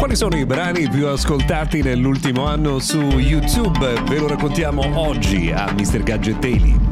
Quali sono i brani più ascoltati nell'ultimo anno su YouTube? Ve lo raccontiamo oggi a Mr. Gadget Daily.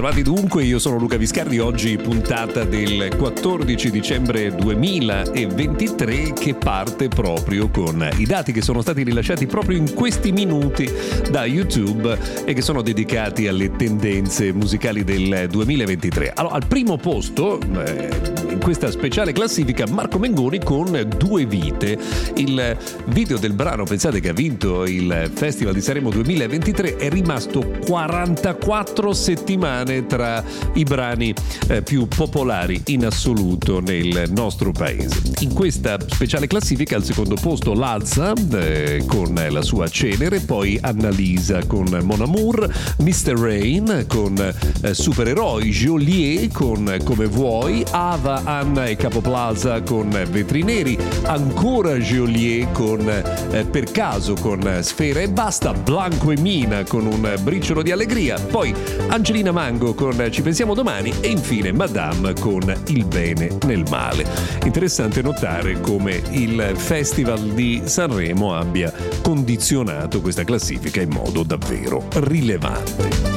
Bentrovati dunque, io sono Luca Viscardi, oggi puntata del 14 dicembre 2023 che parte proprio con i dati che sono stati rilasciati proprio in questi minuti da YouTube e che sono dedicati alle tendenze musicali del 2023. Allora, al primo posto, eh, in questa speciale classifica, Marco Mengoni con Due Vite. Il video del brano, pensate che ha vinto il Festival di Sanremo 2023, è rimasto 44 settimane settimane tra i brani eh, più popolari in assoluto nel nostro paese. In questa speciale classifica al secondo posto Lazza eh, con la sua Cenere, poi Annalisa con Mon Amour, Mr. Rain con eh, Supereroi, Joliet con Come Vuoi, Ava, Anna e Capoplaza con Vetri Neri, ancora Joliet con eh, Per caso con Sfera e Basta, Blanco e Mina con un briciolo di allegria, poi Angelina Mango con Ci pensiamo domani e infine Madame con Il bene nel male. Interessante notare come il Festival di Sanremo abbia condizionato questa classifica in modo davvero rilevante.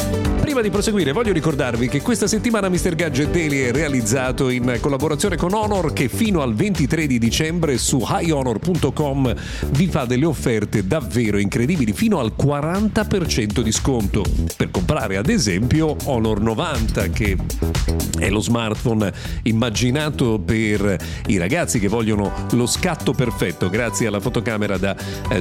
Prima di proseguire voglio ricordarvi che questa settimana Mr. Gadget Daily è realizzato in collaborazione con Honor che fino al 23 di dicembre su highhonor.com vi fa delle offerte davvero incredibili fino al 40% di sconto per comprare ad esempio Honor 90 che è lo smartphone immaginato per i ragazzi che vogliono lo scatto perfetto grazie alla fotocamera da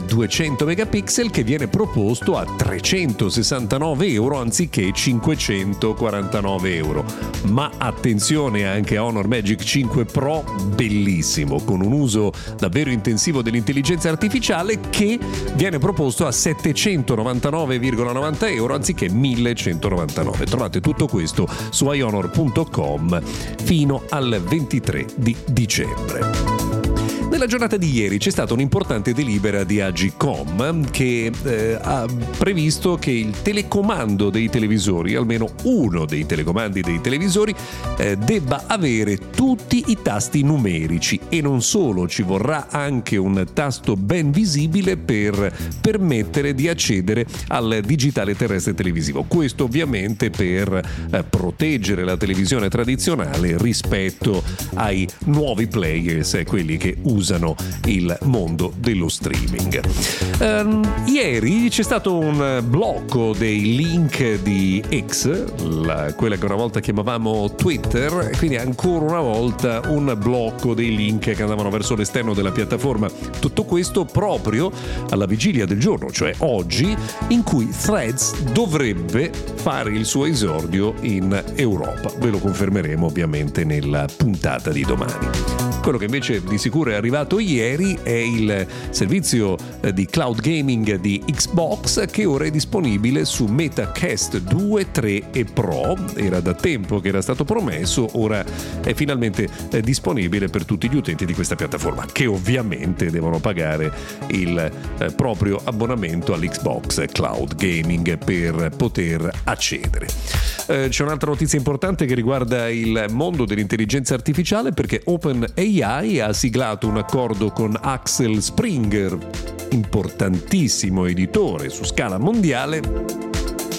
200 eh, megapixel che viene proposto a 369 euro anziché 549 euro. Ma attenzione anche a Honor Magic 5 Pro, bellissimo, con un uso davvero intensivo dell'intelligenza artificiale che viene proposto a 799,90 euro anziché 1199. Trovate tutto questo su ionor.com fino al 23 di dicembre. Nella giornata di ieri c'è stata un'importante delibera di Agicom che eh, ha previsto che il telecomando dei televisori, almeno uno dei telecomandi dei televisori, eh, debba avere tutti i tasti numerici e non solo, ci vorrà anche un tasto ben visibile per permettere di accedere al digitale terrestre televisivo. Questo ovviamente per eh, proteggere la televisione tradizionale rispetto ai nuovi players, eh, quelli che usano usano il mondo dello streaming. Um, ieri c'è stato un blocco dei link di X, la, quella che una volta chiamavamo Twitter, quindi ancora una volta un blocco dei link che andavano verso l'esterno della piattaforma. Tutto questo proprio alla vigilia del giorno, cioè oggi, in cui Threads dovrebbe fare il suo esordio in Europa. Ve lo confermeremo ovviamente nella puntata di domani. Quello che invece di sicuro è arrivato ieri è il servizio eh, di cloud gaming di Xbox che ora è disponibile su MetaCast 2, 3 e Pro. Era da tempo che era stato promesso, ora è finalmente eh, disponibile per tutti gli utenti di questa piattaforma che ovviamente devono pagare il eh, proprio abbonamento all'Xbox Cloud Gaming per poter accedere. C'è un'altra notizia importante che riguarda il mondo dell'intelligenza artificiale perché OpenAI AI ha siglato un accordo con Axel Springer, importantissimo editore su scala mondiale,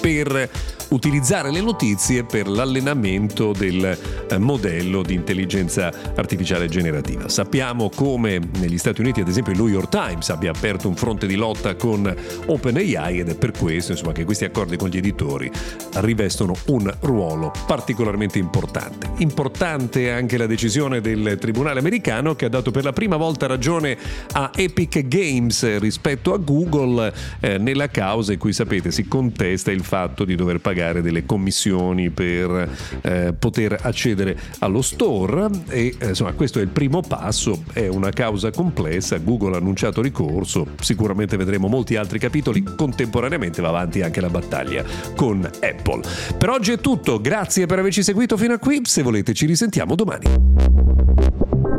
per utilizzare le notizie per l'allenamento del eh, modello di intelligenza artificiale generativa. Sappiamo come negli Stati Uniti, ad esempio, il New York Times abbia aperto un fronte di lotta con OpenAI ed è per questo insomma, che questi accordi con gli editori rivestono un ruolo particolarmente importante. Importante anche la decisione del Tribunale americano che ha dato per la prima volta ragione a Epic Games rispetto a Google eh, nella causa in cui sapete si contesta il fatto fatto di dover pagare delle commissioni per eh, poter accedere allo store e eh, insomma questo è il primo passo, è una causa complessa, Google ha annunciato ricorso, sicuramente vedremo molti altri capitoli, contemporaneamente va avanti anche la battaglia con Apple. Per oggi è tutto, grazie per averci seguito fino a qui, se volete ci risentiamo domani.